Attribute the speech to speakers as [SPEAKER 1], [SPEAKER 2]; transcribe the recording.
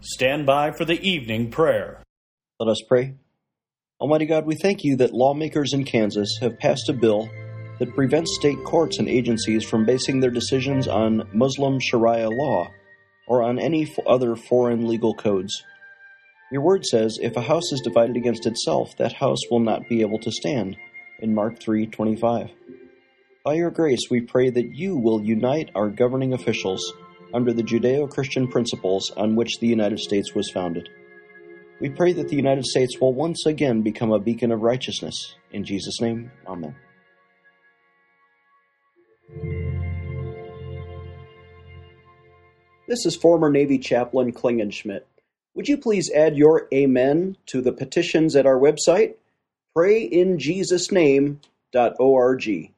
[SPEAKER 1] stand by for the evening prayer.
[SPEAKER 2] Let us pray. Almighty God, we thank you that lawmakers in Kansas have passed a bill that prevents state courts and agencies from basing their decisions on Muslim Sharia law or on any other foreign legal codes. Your word says, if a house is divided against itself, that house will not be able to stand, in Mark 3:25. By your grace, we pray that you will unite our governing officials under the Judeo-Christian principles on which the United States was founded. We pray that the United States will once again become a beacon of righteousness. In Jesus' name, Amen. This is former Navy Chaplain Klingenschmitt. Would you please add your Amen to the petitions at our website, prayinjesusname.org.